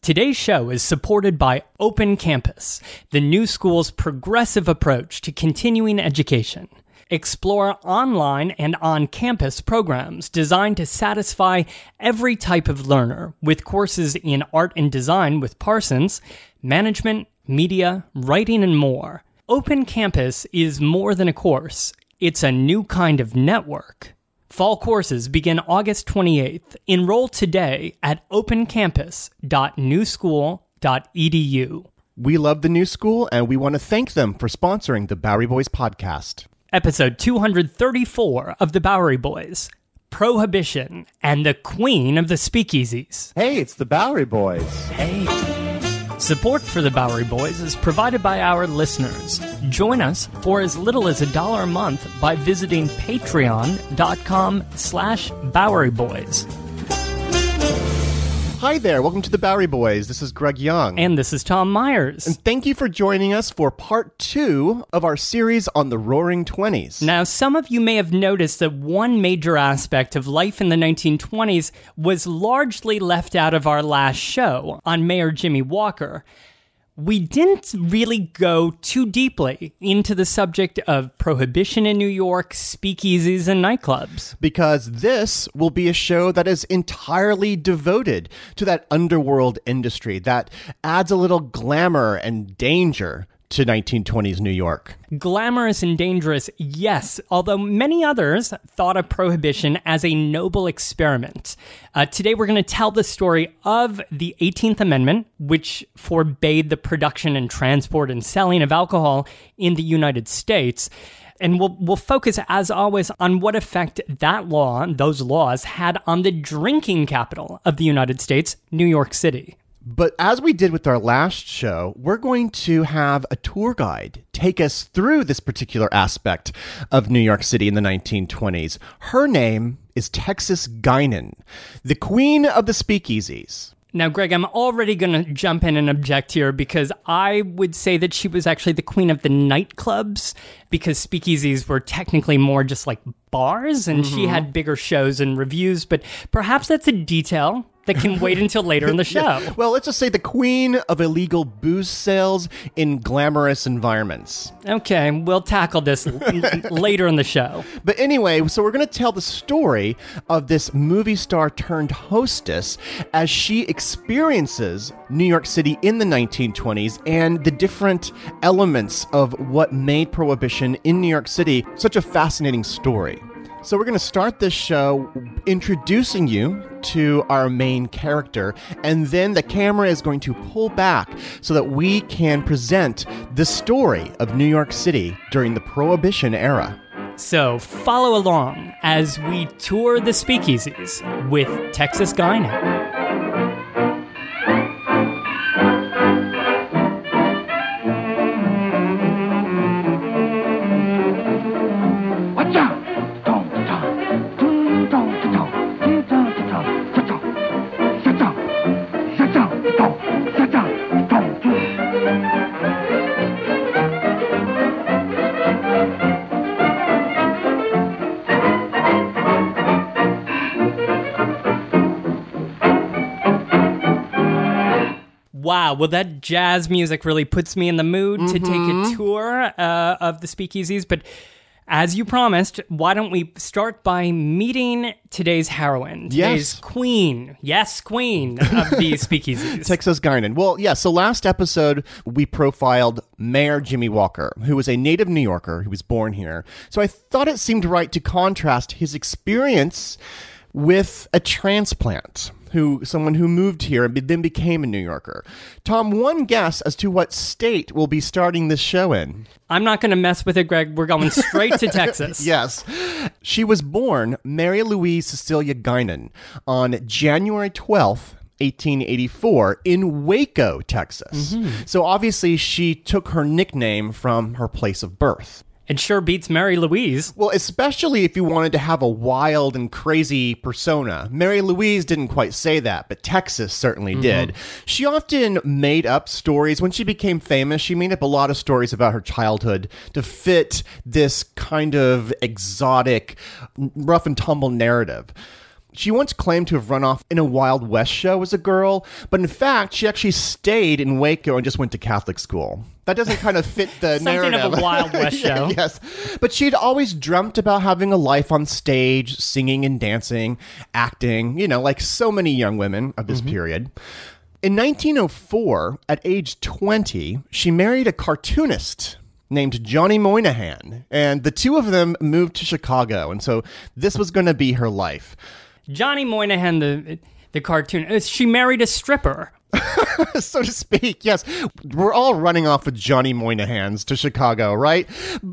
Today's show is supported by Open Campus, the new school's progressive approach to continuing education. Explore online and on campus programs designed to satisfy every type of learner with courses in art and design with Parsons, management, media, writing, and more. Open Campus is more than a course, it's a new kind of network. Fall courses begin August 28th. Enroll today at opencampus.newschool.edu. We love the new school and we want to thank them for sponsoring the Bowery Boys podcast. Episode 234 of The Bowery Boys Prohibition and the Queen of the Speakeasies. Hey, it's the Bowery Boys. Hey. Support for the Bowery Boys is provided by our listeners. Join us for as little as a dollar a month by visiting patreon.com slash Bowery Boys. Hi there, welcome to the Bowery Boys. This is Greg Young. And this is Tom Myers. And thank you for joining us for part two of our series on the Roaring Twenties. Now, some of you may have noticed that one major aspect of life in the 1920s was largely left out of our last show on Mayor Jimmy Walker. We didn't really go too deeply into the subject of prohibition in New York, speakeasies, and nightclubs. Because this will be a show that is entirely devoted to that underworld industry that adds a little glamour and danger to 1920s New York. Glamorous and dangerous, yes, although many others thought of prohibition as a noble experiment. Uh, today we're going to tell the story of the 18th Amendment, which forbade the production and transport and selling of alcohol in the United States. And we'll, we'll focus, as always, on what effect that law, those laws, had on the drinking capital of the United States, New York City. But as we did with our last show, we're going to have a tour guide take us through this particular aspect of New York City in the 1920s. Her name is Texas Guinan, the queen of the speakeasies. Now, Greg, I'm already going to jump in and object here because I would say that she was actually the queen of the nightclubs because speakeasies were technically more just like bars and mm-hmm. she had bigger shows and revues. But perhaps that's a detail that can wait until later in the show. Yeah. Well, let's just say the queen of illegal booze sales in glamorous environments. Okay, we'll tackle this later in the show. But anyway, so we're going to tell the story of this movie star turned hostess as she experiences New York City in the 1920s and the different elements of what made prohibition in New York City such a fascinating story. So, we're going to start this show introducing you to our main character, and then the camera is going to pull back so that we can present the story of New York City during the Prohibition era. So, follow along as we tour the speakeasies with Texas Guinan. Wow, well, that jazz music really puts me in the mood mm-hmm. to take a mm-hmm. tour uh, of the speakeasies. But As you promised, why don't we start by meeting today's heroine, today's Yes. queen, yes, queen of the speakeasies. Texas Guinan. Well, yeah, so last episode we profiled Mayor Jimmy Walker, who was a native New Yorker who was born here. So I thought it seemed right to contrast his experience with a transplant. Who someone who moved here and then became a New Yorker. Tom, one guess as to what state we'll be starting this show in. I'm not going to mess with it, Greg. We're going straight to Texas. Yes. She was born Mary Louise Cecilia Guinan on January 12th. 1884 in Waco, Texas. Mm-hmm. So obviously she took her nickname from her place of birth. It sure beats Mary Louise. Well, especially if you wanted to have a wild and crazy persona. Mary Louise didn't quite say that, but Texas certainly mm-hmm. did. She often made up stories. When she became famous, she made up a lot of stories about her childhood to fit this kind of exotic, rough and tumble narrative. She once claimed to have run off in a Wild West show as a girl, but in fact, she actually stayed in Waco and just went to Catholic school. That doesn't kind of fit the Something narrative. of a Wild West show. yes. But she'd always dreamt about having a life on stage, singing and dancing, acting, you know, like so many young women of this mm-hmm. period. In 1904, at age 20, she married a cartoonist named Johnny Moynihan, and the two of them moved to Chicago, and so this was going to be her life. Johnny Moynihan, the the cartoon. uh, She married a stripper. so to speak. Yes, we're all running off with Johnny Moynihan's to Chicago, right?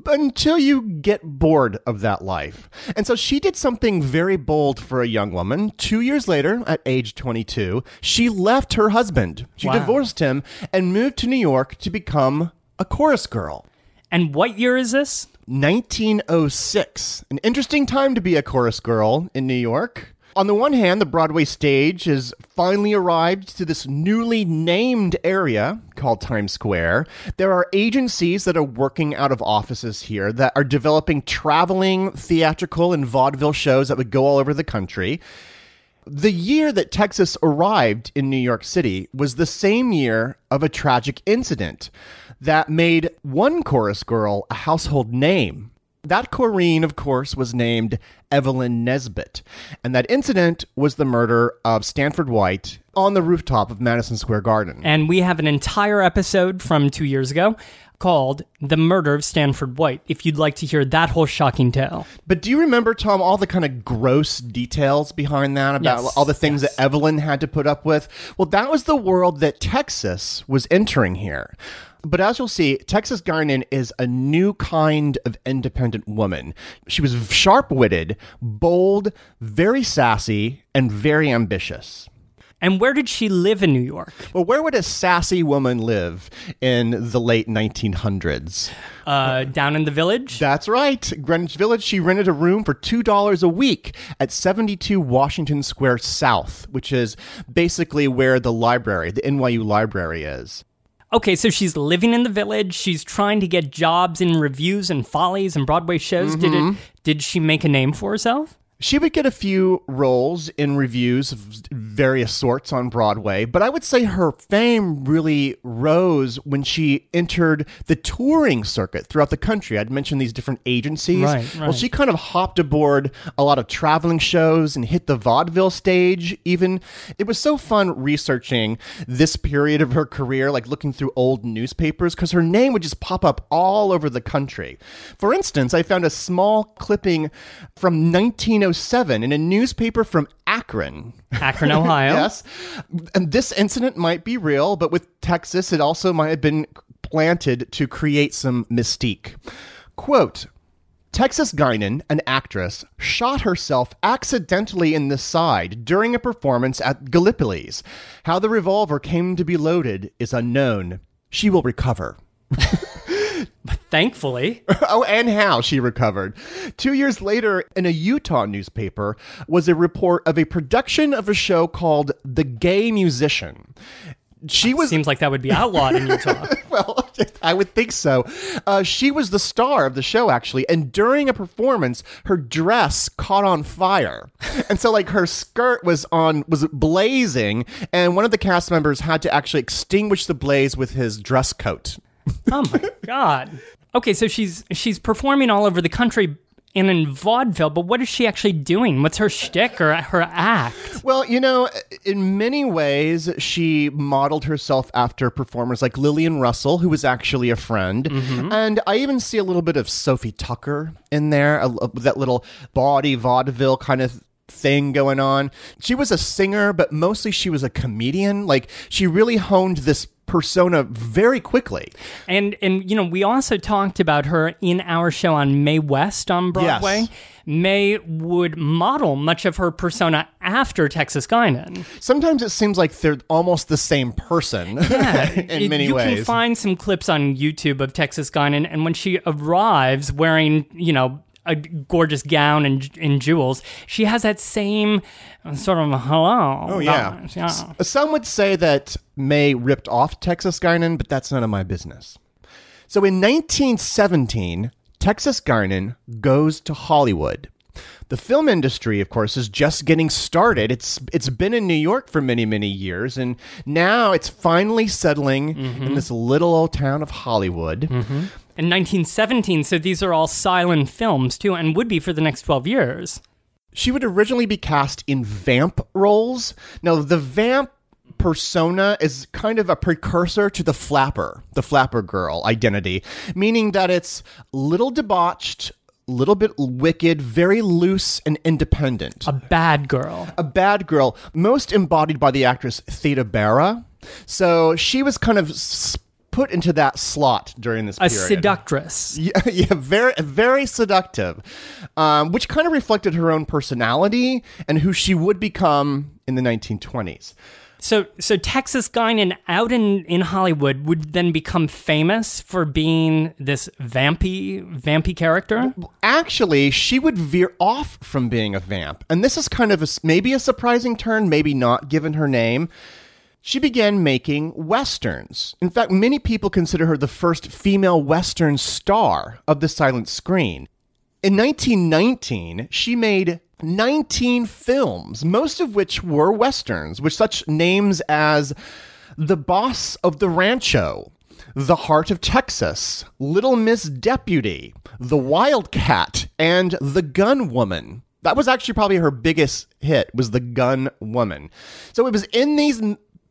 Until you get bored of that life. And so she did something very bold for a young woman. Two years later, at age 22, she left her husband. She Wow. divorced him and moved to New York to become a chorus girl. And what year is this? 1906. An interesting time to be a chorus girl in New York. On the one hand, the Broadway stage has finally arrived to this newly named area called Times Square. There are agencies that are working out of offices here that are developing traveling theatrical and vaudeville shows that would go all over the country. The year that Texas arrived in New York City was the same year of a tragic incident that made one chorus girl a household name. That chorine, of course, was named Evelyn Nesbit. And that incident was the murder of Stanford White on the rooftop of Madison Square Garden. And we have an entire episode from two years ago called The Murder of Stanford White, if you'd like to hear that whole shocking tale. But do you remember, Tom, all the kind of gross details behind that about Yes, all the things yes. that Evelyn had to put up with? Well, that was the world that Texas was entering here. But as you'll see, Texas Guinan is a new kind of independent woman. She was sharp witted, bold, very sassy, and very ambitious. And where did she live in New York? Well, where would a sassy woman live in the late 1900s? Uh, down in the village? That's right. Greenwich Village, she rented a room for $2 a week at 72 Washington Square South, which is basically where the library, the NYU library is. Okay, so she's living in the village. She's trying to get jobs in revues and follies and Broadway shows. Did it? Mm-hmm. Did she make a name for herself? She would get a few roles in revues of various sorts on Broadway, but I would say her fame really rose when she entered the touring circuit throughout the country. I'd mentioned these different agencies. Right, Well, she kind of hopped aboard a lot of traveling shows and hit the vaudeville stage, even. It was so fun researching this period of her career, like looking through old newspapers, because her name would just pop up all over the country. For instance, I found a small clipping from 1907 in a newspaper from Akron. Akron, Ohio. Yes. And this incident might be real, but with Texas, it also might have been planted to create some mystique. Quote, Texas Guinan, an actress, shot herself accidentally in the side during a performance at Gallipolis. How the revolver came to be loaded is unknown. She will recover. Thankfully. oh, and how she recovered. Two years later, in a Utah newspaper, was a report of a production of a show called The Gay Musician. She was Seems like that would be outlawed in Utah. well, I would think so. Uh, she was the star of the show, actually, and during a performance, her dress caught on fire, and so like her skirt was on was blazing, and one of the cast members had to actually extinguish the blaze with his dress coat. Oh my god. Okay, so she's she's performing all over the country and in vaudeville, but what is she actually doing? What's her shtick or her act? Well, you know, in many ways, she modeled herself after performers like Lillian Russell, who was actually a friend. Mm-hmm. And I even see a little bit of Sophie Tucker in there, a, a- that little bawdy vaudeville kind of thing going on. She was a singer, but mostly she was a comedian. Like, she really honed this persona very quickly. And and you know, we also talked about her in our show on Mae West on Broadway. Yes. Mae would model much of her persona after Texas Guinan. Sometimes it seems like they're almost the same person yeah, in It- many you ways. can find some clips on YouTube of Texas Guinan, and when she arrives wearing, you know, a gorgeous gown and, and jewels, she has that same sort of hello. Oh yeah. yeah. Uh, some would say that Mae ripped off Texas Guinan, but that's none of my business. So in 1917, Texas Guinan goes to Hollywood. The film industry, of course, is just getting started. It's it's been in New York for many many years, and now it's finally settling in mm-hmm. this little old town of Hollywood. Mm-hmm. In 1917, so these are all silent films too, and would be for the next 12 years. She would originally be cast in vamp roles. Now, the vamp persona is kind of a precursor to the flapper, the flapper girl identity, meaning that it's little debauched, little bit wicked, very loose and independent. A bad girl. A bad girl, most embodied by the actress Theda Bara. So she was kind of s- put into that slot during this A period. seductress. Yeah, yeah, very, very seductive, um, which kind of reflected her own personality and who she would become in the 1920s. So, so Texas Guinan out in, in Hollywood would then become famous for being this vampy, vampy character. Actually, she would veer off from being a vamp, and this is kind of a, maybe a surprising turn, maybe not, given her name. She began making westerns. In fact, many people consider her the first female western star of the silent screen. In 1919, she made 19 films, most of which were westerns, with such names as The Boss of the Rancho, The Heart of Texas, Little Miss Deputy, The Wildcat, and The Gun Woman. That was actually probably her biggest hit was The Gun Woman. So it was in these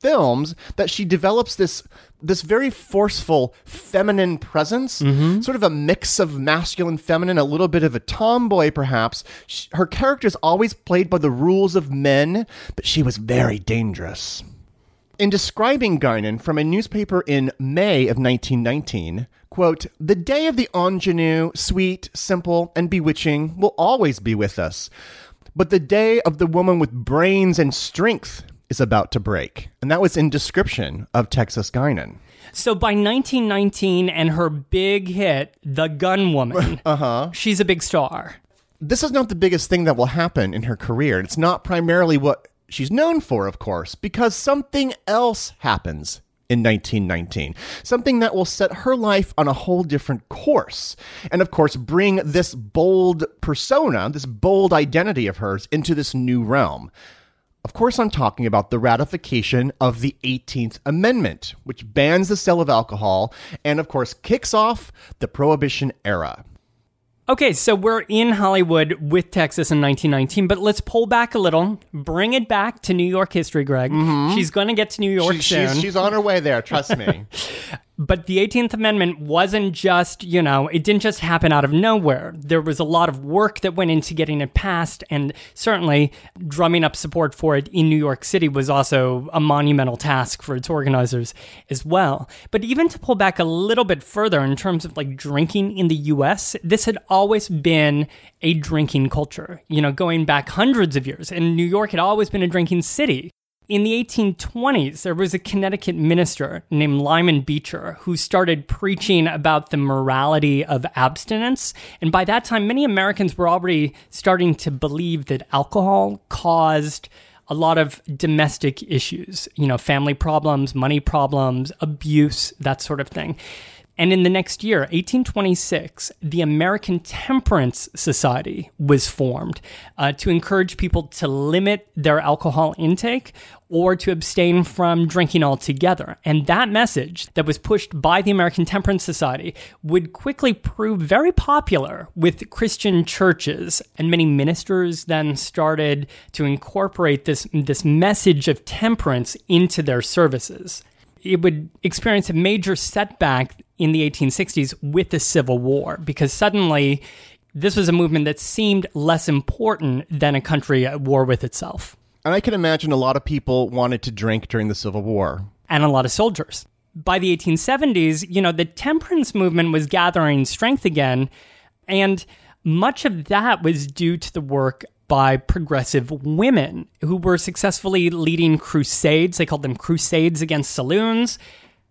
films that she develops this this very forceful feminine presence, mm-hmm. sort of a mix of masculine, feminine, a little bit of a tomboy, perhaps. Sh her character's always played by the rules of men, but she was very dangerous. In describing Guinan from a newspaper in May of 1919, quote, The day of the ingenue, sweet, simple, and bewitching will always be with us. But the day of the woman with brains and strength is about to break. And that was in description of Texas Guinan. So by 1919 and her big hit, The Gun Woman, uh-huh. she's a big star. This is not the biggest thing that will happen in her career. It's not primarily what she's known for, of course, because something else happens in 1919. Something that will set her life on a whole different course. And of course, bring this bold persona, this bold identity of hers into this new realm. Of course, I'm talking about the ratification of the 18th Amendment, which bans the sale of alcohol and, of course, kicks off the Prohibition era. Okay, so we're in Hollywood with Texas in 1919, but let's pull back a little, bring it back to New York history, Greg. Mm-hmm. She's going to get to New York She- soon. she's, she's on her way there, trust me. But the 18th Amendment wasn't just, you know, it didn't just happen out of nowhere. There was a lot of work that went into getting it passed, and certainly drumming up support for it in New York City was also a monumental task for its organizers as well. But even to pull back a little bit further in terms of like drinking in the US, this had always been a drinking culture, you know, going back hundreds of years. And New York had always been a drinking city. In the 1820s, there was a Connecticut minister named Lyman Beecher who started preaching about the morality of abstinence. And by that time, many Americans were already starting to believe that alcohol caused a lot of domestic issues, you know, family problems, money problems, abuse, that sort of thing. And in the next year, 1826, the American Temperance Society was formed uh, to encourage people to limit their alcohol intake or to abstain from drinking altogether. And that message that was pushed by the American Temperance Society would quickly prove very popular with Christian churches. And many ministers then started to incorporate this, this message of temperance into their services it would experience a major setback in the 1860s with the Civil War because suddenly this was a movement that seemed less important than a country at war with itself. And I can imagine a lot of people wanted to drink during the Civil War. And a lot of soldiers. By the 1870s, you know, the temperance movement was gathering strength again. And much of that was due to the work by progressive women who were successfully leading crusades. They called them crusades against saloons.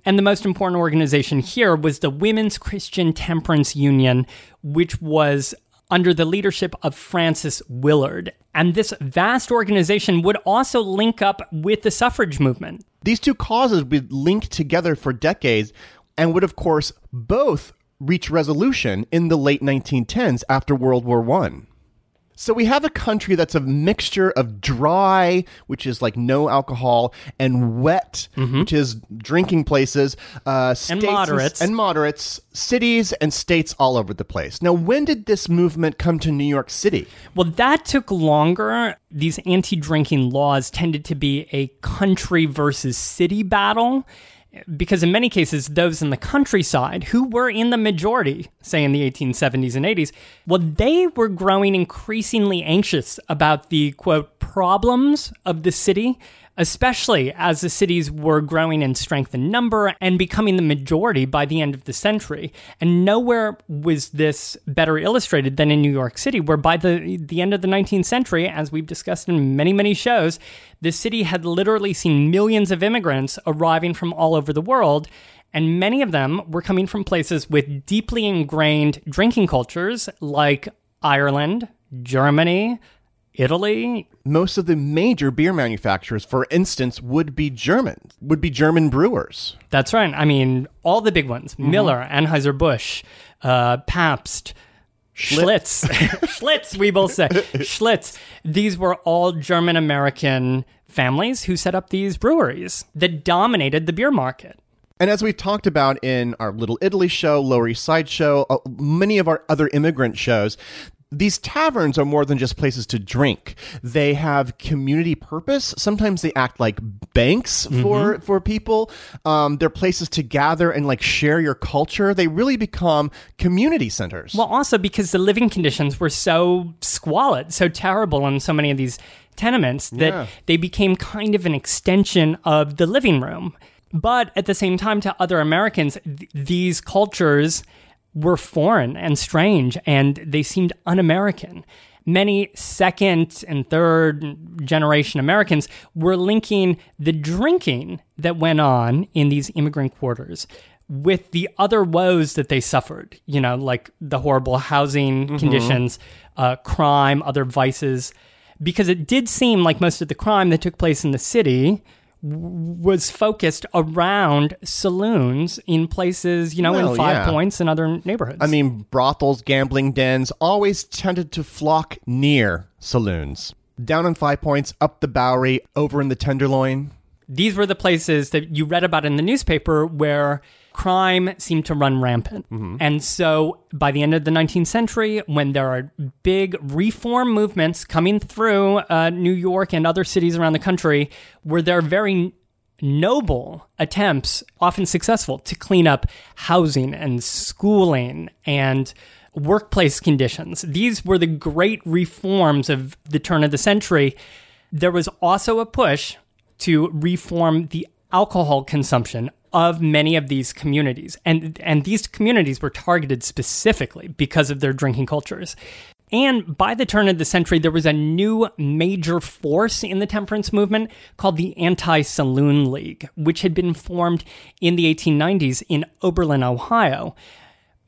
And the most important organization here was the Women's Christian Temperance Union, which was under the leadership of Frances Willard. And this vast organization would also link up with the suffrage movement. These two causes would link together for decades and would, of course, both reach resolution in the late 1910s after World War I. So we have a country that's a mixture of dry, which is like no alcohol, and wet, mm-hmm. which is drinking places, uh, and moderates, and, and moderates, cities and states all over the place. Now, when did this movement come to New York City? Well, that took longer. These anti-drinking laws tended to be a country versus city battle because in many cases, those in the countryside who were in the majority, say in the 1870s and 80s, well, they were growing increasingly anxious about the quote problems of the city especially as the cities were growing in strength and number and becoming the majority by the end of the century. And nowhere was this better illustrated than in New York City, where by the, the end of the 19th century, as we've discussed in many, many shows, the city had literally seen millions of immigrants arriving from all over the world and many of them were coming from places with deeply ingrained drinking cultures like Ireland, Germany, Italy. Most of the major beer manufacturers, for instance, would be German, would be German brewers. That's right. I mean, all the big ones mm-hmm. Miller, Anheuser-Busch, uh, Pabst. Schlitz. Schlitz, we both say. Schlitz. These were all German American families who set up these breweries that dominated the beer market. And as we've talked about in our Little Italy show, Lower East Side show, uh, many of our other immigrant shows, these taverns are more than just places to drink. They have community purpose. Sometimes they act like banks for mm-hmm. for people. Um, they're places to gather and like share your culture. They really become community centers. Well, also because the living conditions were so squalid, so terrible in so many of these tenements that yeah. they became kind of an extension of the living room. But at the same time, to other Americans, th- these cultures were foreign and strange, and they seemed un American. Many second and third generation Americans were linking the drinking that went on in these immigrant quarters with the other woes that they suffered, you know, like the horrible housing mm-hmm. conditions, uh, crime, other vices, because it did seem like most of the crime that took place in the city was focused around saloons in places, you know, well, in Five yeah. Points and other neighborhoods. I mean, brothels, gambling dens always tended to flock near saloons. Down in Five Points, up the Bowery, over in the Tenderloin. These were the places that you read about in the newspaper where crime seemed to run rampant. Mm-hmm. And so by the end of the 19th century, when there are big reform movements coming through uh, New York and other cities around the country, where there are very noble attempts, often successful, to clean up housing and schooling and workplace conditions. These were the great reforms of the turn of the century. There was also a push to reform the alcohol consumption of many of these communities. And, and these communities were targeted specifically because of their drinking cultures. And by the turn of the century, there was a new major force in the temperance movement called the Anti Saloon League, which had been formed in the 1890s in Oberlin, Ohio.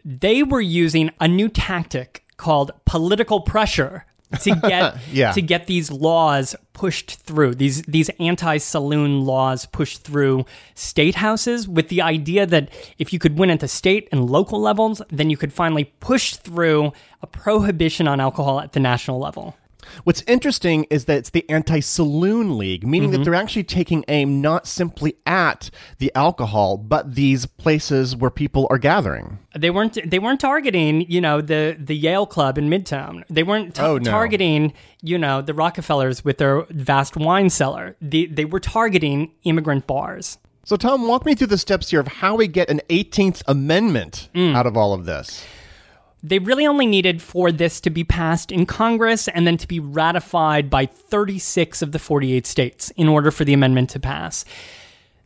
They were using a new tactic called political pressure to get Yeah. to get these laws pushed through these these anti-saloon laws pushed through state houses with the idea that if you could win at the state and local levels then you could finally push through a prohibition on alcohol at the national level What's interesting is that it's the anti saloon league, meaning Mm-hmm. that they're actually taking aim not simply at the alcohol, but these places where people are gathering. they weren't they weren't targeting you know the the Yale Club in Midtown. They weren't Oh, no. targeting you know the Rockefellers with their vast wine cellar. They they were targeting immigrant bars. So, Tom, walk me through the steps here of how we get an 18th Amendment Mm. out of all of this. They really only needed for this to be passed in Congress and then to be ratified by 36 of the 48 states in order for the amendment to pass.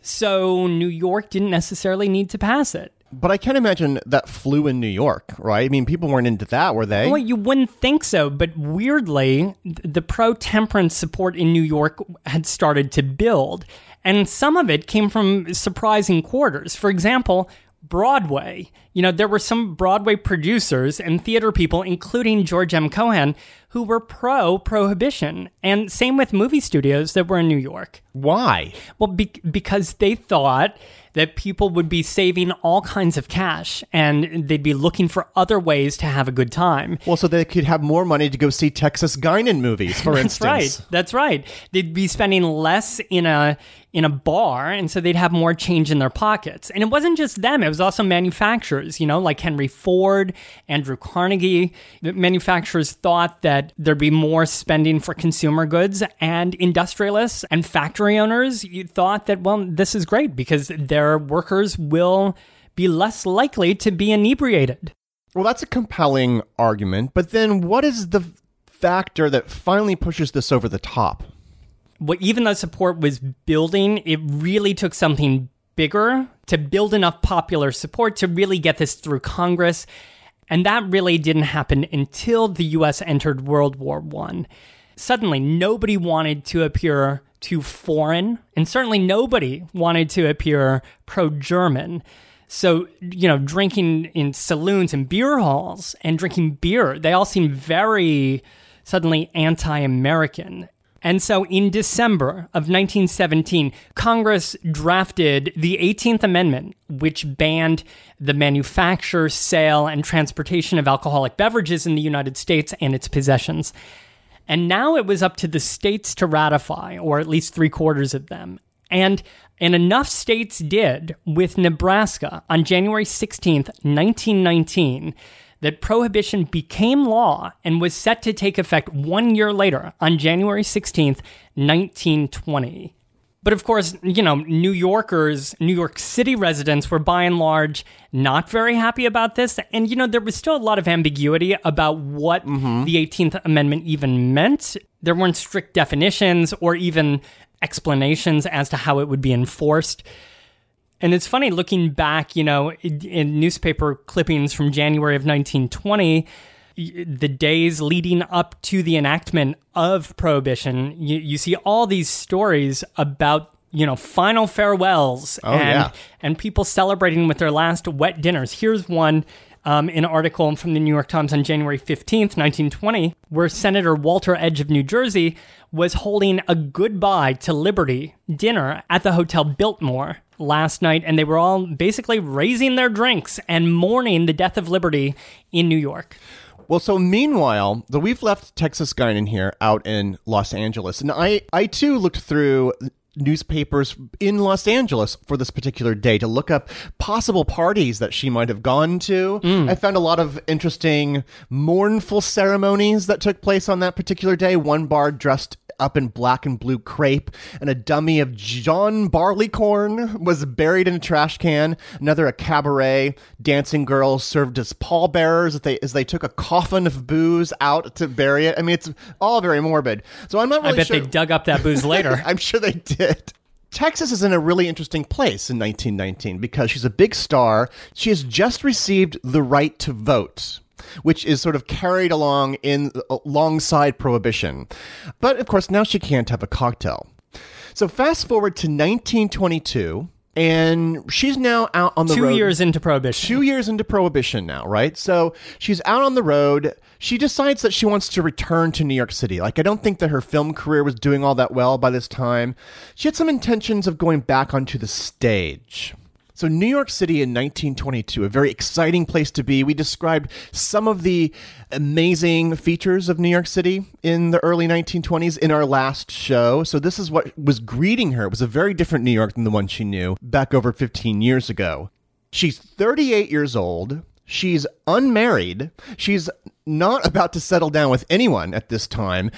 So New York didn't necessarily need to pass it. But I can't imagine that flew in New York, right? I mean, people weren't into that, were they? Well, you wouldn't think so, but weirdly, the pro temperance support in New York had started to build. And some of it came from surprising quarters. For example, Broadway. You know, there were some Broadway producers and theater people, including George M. Cohan, who were pro prohibition. And same with movie studios that were in New York. Why? Well, be- because they thought that people would be saving all kinds of cash and they'd be looking for other ways to have a good time. Well, so they could have more money to go see Texas Guinan movies, for That's instance. right. That's right. They'd be spending less in a in a bar, and so they'd have more change in their pockets. And it wasn't just them; it was also manufacturers. You know, like Henry Ford, Andrew Carnegie. The manufacturers thought that there'd be more spending for consumer goods, and industrialists and factory owners you thought that well, this is great because their workers will be less likely to be inebriated. Well, that's a compelling argument, but then what is the factor that finally pushes this over the top? What even though support was building, it really took something bigger to build enough popular support to really get this through Congress. And that really didn't happen until the US entered World War I. Suddenly, nobody wanted to appear too foreign, and certainly nobody wanted to appear pro German. So, you know, drinking in saloons and beer halls and drinking beer, they all seemed very suddenly anti American. And so in December of 1917, Congress drafted the 18th Amendment, which banned the manufacture, sale, and transportation of alcoholic beverages in the United States and its possessions. And now it was up to the states to ratify, or at least three quarters of them. And, and enough states did, with Nebraska on January 16th, 1919, that prohibition became law and was set to take effect one year later on January 16th, 1920. But of course, you know, New Yorkers, New York City residents were by and large not very happy about this. And, you know, there was still a lot of ambiguity about what mm-hmm. the 18th Amendment even meant. There weren't strict definitions or even explanations as to how it would be enforced. And it's funny looking back, you know, in, in newspaper clippings from January of 1920, the days leading up to the enactment of prohibition, you, you see all these stories about, you know, final farewells and, yeah. and people celebrating with their last wet dinners. Here's one. Um, in an article from the New York Times on January 15th, 1920, where Senator Walter Edge of New Jersey was holding a goodbye to liberty dinner at the Hotel Biltmore last night, and they were all basically raising their drinks and mourning the death of liberty in New York. Well, so meanwhile, the we've left Texas Guinan here out in Los Angeles, and I, I too looked through newspapers in Los Angeles for this particular day to look up possible parties that she might have gone to. Mm. I found a lot of interesting mournful ceremonies that took place on that particular day. One bar dressed up in black and blue crepe, and a dummy of John Barleycorn was buried in a trash can. Another, a cabaret. Dancing girls served as pallbearers as they, as they took a coffin of booze out to bury it. I mean, it's all very morbid. So I'm not really sure. I bet sure. they dug up that booze later. I'm sure they did. Texas is in a really interesting place in 1919 because she's a big star. She has just received the right to vote, which is sort of carried along in alongside prohibition. But of course, now she can't have a cocktail. So fast forward to 1922, and she's now out on the Two road. years into prohibition. Two years into prohibition now, right? So she's out on the road. She decides that she wants to return to New York City. Like, I don't think that her film career was doing all that well by this time. She had some intentions of going back onto the stage. So, New York City in 1922, a very exciting place to be. We described some of the amazing features of New York City in the early 1920s in our last show. So, this is what was greeting her. It was a very different New York than the one she knew back over 15 years ago. She's 38 years old. She's unmarried. She's not about to settle down with anyone at this time.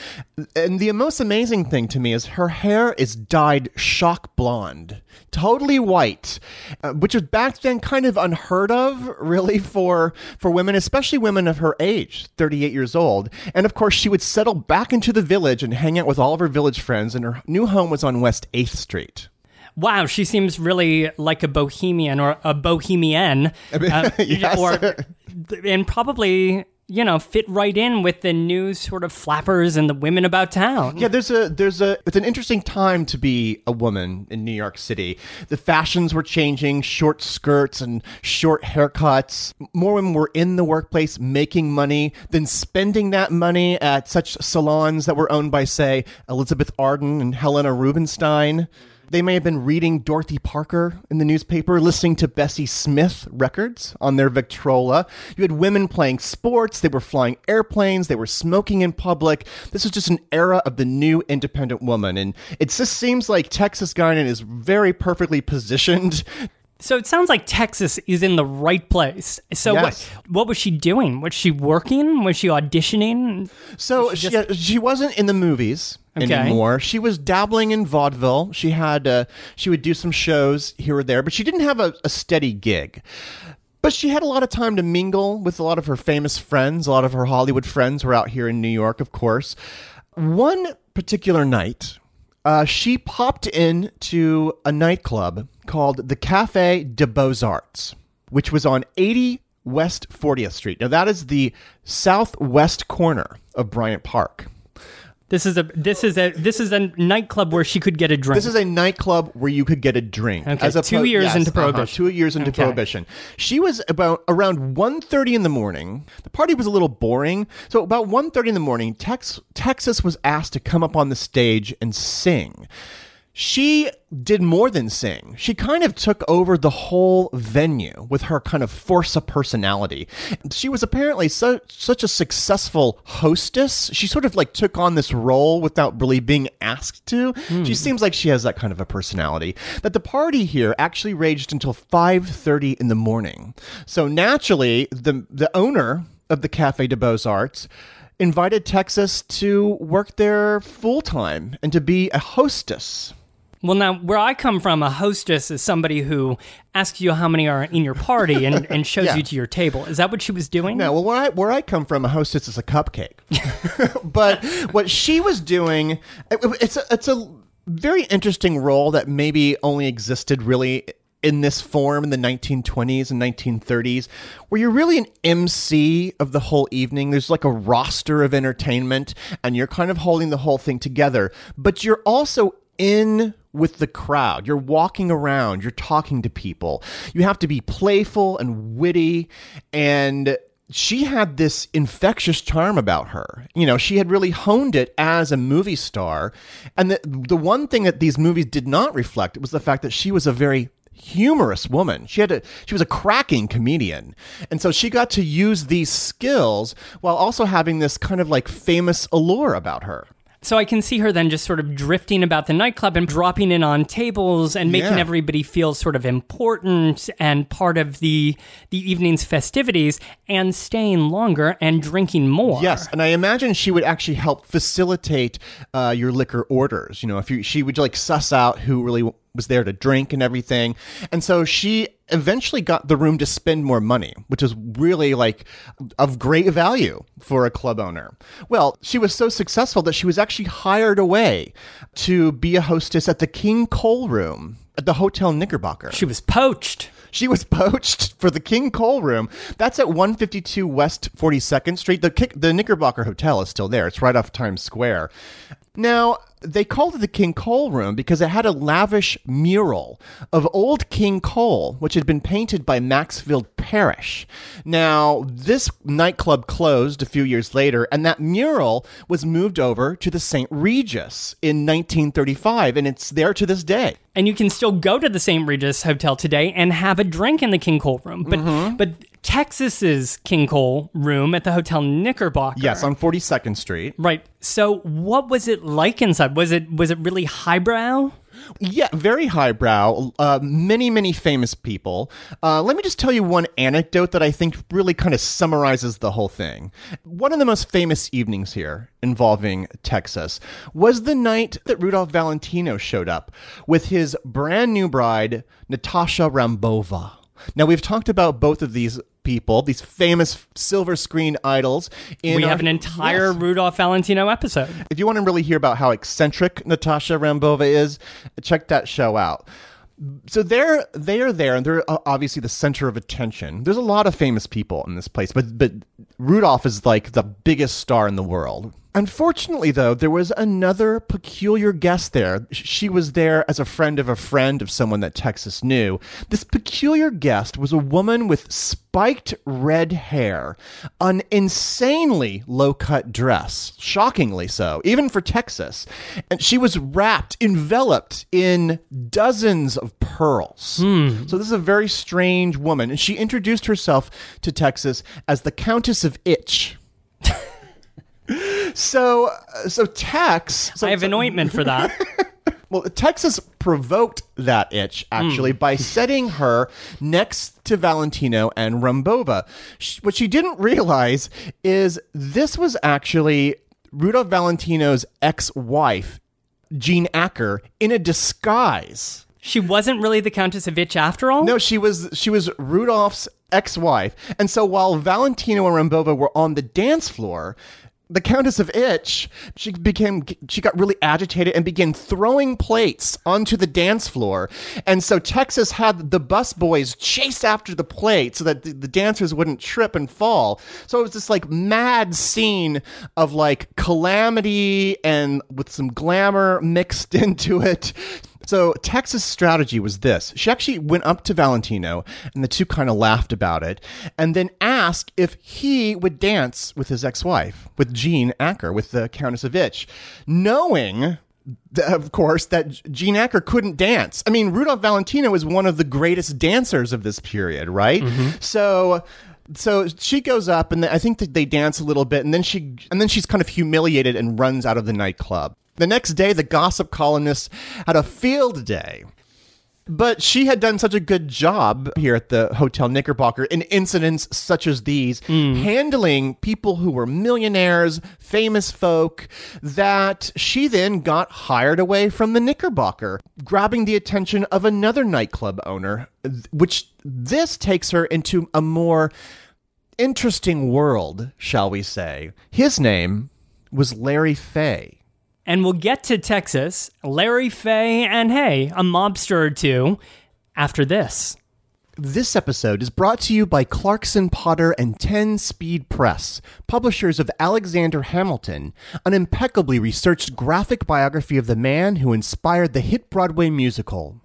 And the most amazing thing to me is her hair is dyed shock blonde, totally white, uh, which was back then kind of unheard of, really, for, for women, especially women of her age, 38 years old. And of course, she would settle back into the village and hang out with all of her village friends, and her new home was on West 8th Street. Wow, she seems really like a bohemian or a bohemian, uh, Yes. or and probably you know fit right in with the new sort of flappers and the women about town. Yeah, there's a there's a it's an interesting time to be a woman in New York City. The fashions were changing, short skirts and short haircuts. More women were in the workplace making money than spending that money at such salons that were owned by say Elizabeth Arden and Helena Rubinstein. They may have been reading Dorothy Parker in the newspaper, listening to Bessie Smith records on their Victrola. You had women playing sports, they were flying airplanes, they were smoking in public. This was just an era of the new independent woman. And it just seems like Texas Guinan is very perfectly positioned. So it sounds like Texas is in the right place. So Yes. what what was she doing? Was she working? Was she auditioning? So she, uh, she wasn't in the movies Okay. anymore. She was dabbling in vaudeville. She had uh, she would do some shows here or there, but she didn't have a, a steady gig. But she had a lot of time to mingle with a lot of her famous friends. A lot of her Hollywood friends were out here in New York, of course. One particular night, uh, she popped in to a nightclub called the Cafe de Beaux Arts, which was on 80 West 40th Street. Now, that is the southwest corner of Bryant Park. This is a this is a this is a nightclub where she could get a drink. This is a nightclub where you could get a drink. Okay, a two years into uh-huh, Prohibition. two years into Okay. prohibition. She was about around 1.30 in the morning. The party was a little boring. So about 1.30 in the morning, Tex, Texas was asked to come up on the stage and sing. She did more than sing. She kind of took over the whole venue with her kind of force of personality. She was apparently so, such a successful hostess. She sort of like took on this role without really being asked to. Hmm. She seems like she has that kind of a personality. That the party here actually raged until 5:30 in the morning. So naturally, the the owner of the Cafe de Beaux Arts invited Texas to work there full time and to be a hostess. Well, now where I come from, a hostess is somebody who asks you how many are in your party and, and shows Yeah. you to your table. Is that what she was doing? No, well, where I where I come from, a hostess is a cupcake. but what she was doing, it- it's a, it's a very interesting role that maybe only existed really in this form in the 1920s and 1930s, where you're really an MC of the whole evening. There's like a roster of entertainment, and you're kind of holding the whole thing together. But you're also in with the crowd. You're walking around, you're talking to people. You have to be playful and witty and she had this infectious charm about her. You know, she had really honed it as a movie star. And the, the one thing that these movies did not reflect was the fact that she was a very humorous woman. She had a she was a cracking comedian. And so she got to use these skills while also having this kind of like famous allure about her. So I can see her then just sort of drifting about the nightclub and dropping in on tables and making Yeah. everybody feel sort of important and part of the the evening's festivities and staying longer and drinking more. Yes, and I imagine she would actually help facilitate uh, your liquor orders. You know, if you she would like suss out who really was there to drink and everything, and so she eventually got the room to spend more money, which is really like of great value for a club owner. Well, she was so successful that she was actually hired away to be a hostess at the King Cole Room at the Hotel Knickerbocker. She was poached. She was poached for the King Cole Room. That's at 152 West 42nd Street. The Kick, the Knickerbocker Hotel is still there. It's right off Times Square. Now, they called it the King Cole Room because it had a lavish mural of old King Cole, which had been painted by Maxfield Parrish. Now, this nightclub closed a few years later, and that mural was moved over to the St. Regis in 1935, and it's there to this day. And you can still go to the St. Regis Hotel today and have a drink in the King Cole room. But Mm-hmm. but Texas's King Cole room at the Hotel Knickerbocker. Yes, on 42nd Street. Right. So what was it like inside? Was it was it really highbrow? Yeah, very highbrow. Uh, many, many famous people. Uh, let me just tell you one anecdote that I think really kind of summarizes the whole thing. One of the most famous evenings here involving Texas was the night that Rudolph Valentino showed up with his brand new bride, Natasha Rambova. Now, we've talked about both of these people, these famous silver screen idols. In we our- have an entire Yes. Rudolph Valentino episode. If you want to really hear about how eccentric Natasha Rambova is, check that show out. So they're they are there, and they're uh, obviously the center of attention. There's a lot of famous people in this place, but but Rudolph is like the biggest star in the world. Unfortunately, though, there was another peculiar guest there. She was there as a friend of a friend of someone that Texas knew. This peculiar guest was a woman with spiked red hair, an insanely low cut dress, shockingly so, even for Texas. And she was wrapped, enveloped in dozens of pearls. Hmm. So this is a very strange woman. And she introduced herself to Texas as the Countess of Itch. So, uh, so Tex. So, I have an ointment for that. well, Texas provoked that itch actually by setting her next to Valentino and Rambova. What she didn't realize is this was actually Rudolph Valentino's ex-wife, Jean Acker, in a disguise. She wasn't really the Countess of Itch after all? No, she was she was Rudolph's ex-wife, and so while Valentino and Rambova were on the dance floor. The Countess of Itch, she became, she got really agitated and began throwing plates onto the dance floor. And so Texas had the bus boys chase after the plate so that the, the dancers wouldn't trip and fall. So it was this like mad scene of like calamity and with some glamour mixed into it. So Texas' strategy was this. She actually went up to Valentino and the two kind of laughed about it and then asked if he would dance with his ex-wife, with Jean Acker, with the Countess of Itch, knowing of course, that Jean Acker couldn't dance. I mean, Rudolph Valentino is one of the greatest dancers of this period, right? Mm-hmm. So so she goes up and I think that they dance a little bit and then she and then she's kind of humiliated and runs out of the nightclub. The next day the gossip columnists had a field day. But she had done such a good job here at the Hotel Knickerbocker in incidents such as these, mm. handling people who were millionaires, famous folk, that she then got hired away from the Knickerbocker, grabbing the attention of another nightclub owner, which this takes her into a more interesting world, shall we say. His name was Larry Fay. And we'll get to Texas, Larry Fay, and hey, a mobster or two after this. This episode is brought to you by Clarkson Potter and 10 Speed Press, publishers of Alexander Hamilton, an impeccably researched graphic biography of the man who inspired the hit Broadway musical.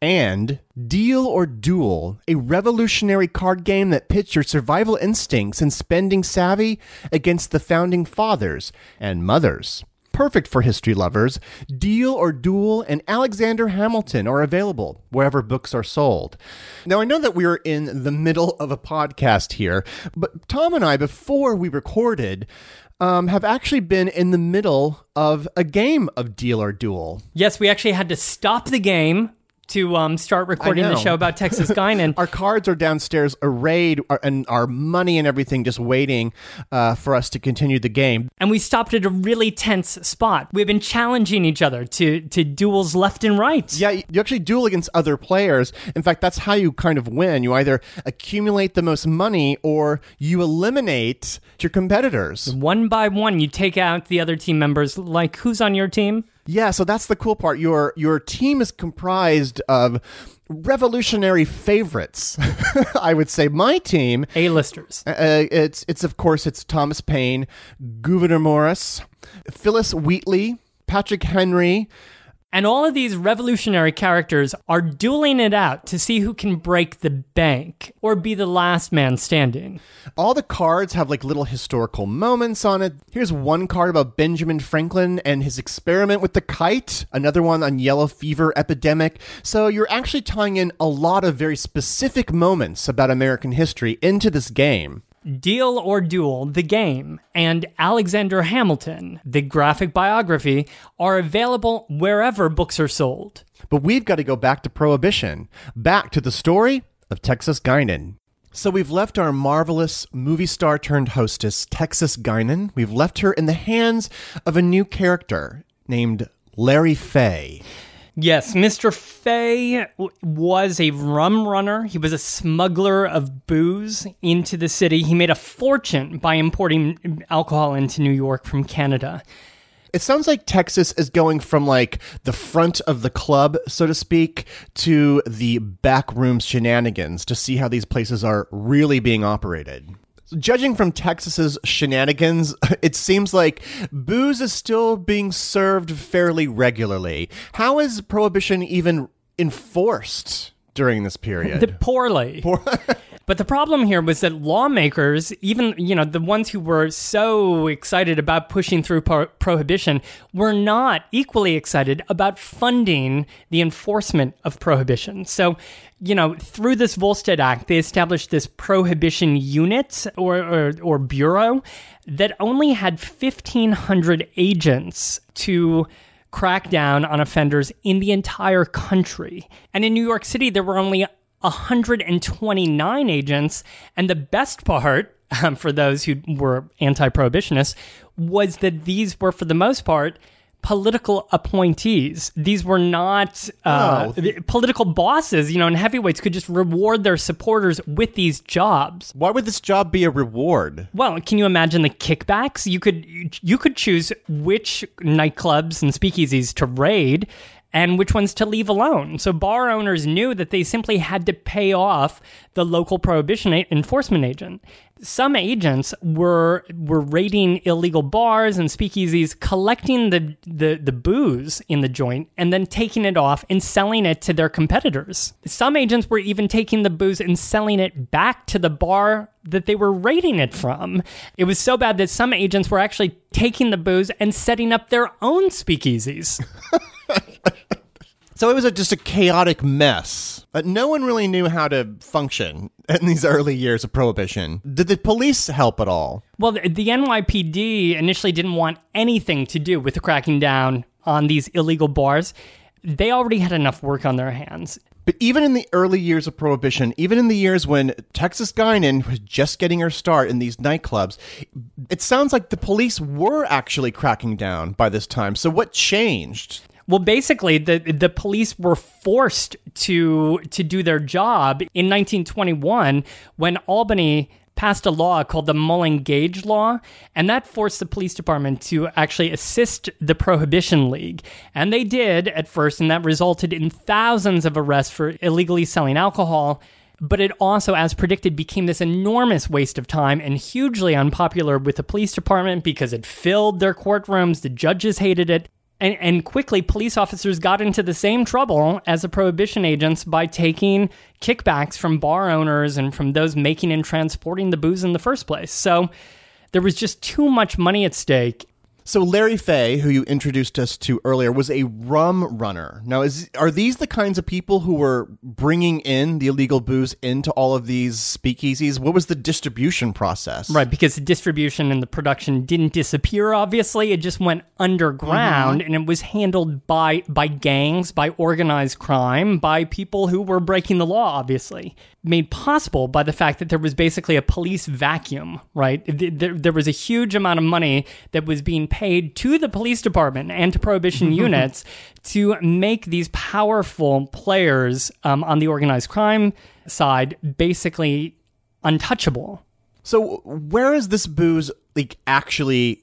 And Deal or Duel, a revolutionary card game that pits your survival instincts and spending savvy against the founding fathers and mothers. Perfect for history lovers, Deal or Duel and Alexander Hamilton are available wherever books are sold. Now, I know that we're in the middle of a podcast here, but Tom and I, before we recorded, um, have actually been in the middle of a game of Deal or Duel. Yes, we actually had to stop the game to um, start recording the show about Texas Guinan. Our cards are downstairs arrayed, our- and our money and everything just waiting uh, for us to continue the game. and we stopped at a really tense spot. We've been challenging each other to to duels left and right. Yeah, you actually duel against other players. In fact, that's how you kind of win. You either accumulate the most money or you eliminate your competitors. One by one, you take out the other team members. Like, who's on your team? Yeah, so that's the cool part. Your your team is comprised of revolutionary favorites. I would say my team. A-listers. Uh, it's it's of course it's Thomas Paine, Gouverneur Morris, Phyllis Wheatley, Patrick Henry. And all of these revolutionary characters are dueling it out to see who can break the bank or be the last man standing. All the cards have like little historical moments on it. Here's one card about Benjamin Franklin and his experiment with the kite, another one on yellow fever epidemic. So you're actually tying in a lot of very specific moments about American history into this game. Deal or Duel, the game, and Alexander Hamilton, the graphic biography, are available wherever books are sold. But we've got to go back to Prohibition, back to the story of Texas Guinan. So we've left our marvelous movie star turned hostess, Texas Guinan. We've left her in the hands of a new character named Larry Fay. Yes, Mr. Fay was a rum runner. He was a smuggler of booze into the city. He made a fortune by importing alcohol into New York from Canada. It sounds like Texas is going from like the front of the club, so to speak, to the back backroom shenanigans to see how these places are really being operated. Judging from Texas's shenanigans, it seems like booze is still being served fairly regularly. How is prohibition even enforced during this period? The poorly. but the problem here was that lawmakers, even you know the ones who were so excited about pushing through pro- prohibition, were not equally excited about funding the enforcement of prohibition. So, you know, through this Volstead Act, they established this prohibition unit or or, or bureau that only had fifteen hundred agents to crack down on offenders in the entire country. And in New York City, there were only 129 agents. And the best part, um, for those who were anti prohibitionists, was that these were, for the most part, political appointees. These were not uh, Oh. political bosses, you know, and heavyweights could just reward their supporters with these jobs. Why would this job be a reward? Well, can you imagine the kickbacks? You could you could choose which nightclubs and speakeasies to raid and which ones to leave alone. So bar owners knew that they simply had to pay off the local prohibition enforcement agent. Some agents were were raiding illegal bars and speakeasies, collecting the, the, the booze in the joint and then taking it off and selling it to their competitors. Some agents were even taking the booze and selling it back to the bar that they were raiding it from. It was so bad that some agents were actually taking the booze and setting up their own speakeasies. So it was a, just a chaotic mess. But no one really knew how to function in these early years of prohibition. Did the police help at all? Well, the, the NYPD initially didn't want anything to do with cracking down on these illegal bars. They already had enough work on their hands. But even in the early years of prohibition, even in the years when Texas Guinan was just getting her start in these nightclubs, it sounds like the police were actually cracking down by this time. So what changed? Well, basically, the the police were forced to to do their job in 1921 when Albany passed a law called the Mullan Gage Law, and that forced the police department to actually assist the Prohibition League. And they did at first, and that resulted in thousands of arrests for illegally selling alcohol. But it also, as predicted, became this enormous waste of time and hugely unpopular with the police department because it filled their courtrooms, the judges hated it. And, and quickly, police officers got into the same trouble as the prohibition agents by taking kickbacks from bar owners and from those making and transporting the booze in the first place. So there was just too much money at stake. So Larry Fay, who you introduced us to earlier, was a rum runner. Now, is are these the kinds of people who were bringing in the illegal booze into all of these speakeasies? What was the distribution process? Right, because the distribution and the production didn't disappear, obviously. It just went underground mm-hmm. and it was handled by by gangs, by organized crime, by people who were breaking the law, obviously. Made possible by the fact that there was basically a police vacuum, right? There, there was a huge amount of money that was being paid to the police department and to prohibition units to make these powerful players um, on the organized crime side basically untouchable. So where is this booze like actually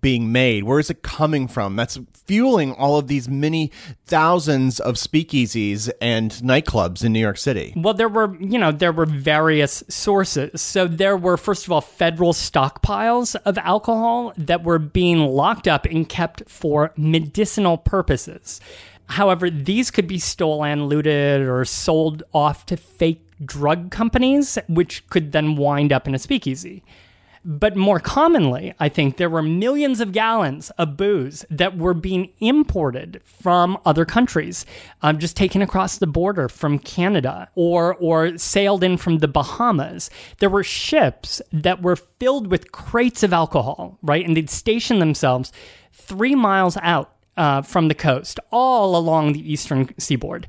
being made? Where is it coming from? That's fueling all of these many thousands of speakeasies and nightclubs in New York City. Well, there were, you know, there were various sources. So there were, first of all, federal stockpiles of alcohol that were being locked up and kept for medicinal purposes. However, these could be stolen, looted, or sold off to fake drug companies, which could then wind up in a speakeasy. But more commonly, I think there were millions of gallons of booze that were being imported from other countries, um, just taken across the border from Canada or or sailed in from the Bahamas. There were ships that were filled with crates of alcohol, right, and they'd station themselves three miles out uh, from the coast, all along the eastern seaboard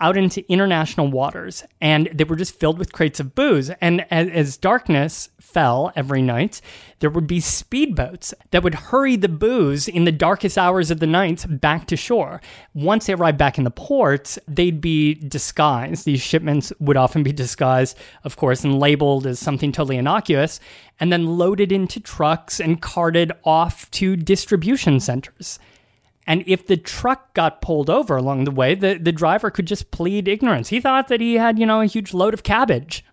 out into international waters and they were just filled with crates of booze. And as, as, darkness fell every night, there would be speedboats that would hurry the booze in the darkest hours of the night back to shore. Once they arrived back in the port, they'd be disguised. These shipments would often be disguised, of course, and labeled as something totally innocuous, and then loaded into trucks and carted off to distribution centers. And if the truck got pulled over along the way, the, the driver could just plead ignorance. He thought that he had, you know, a huge load of cabbage.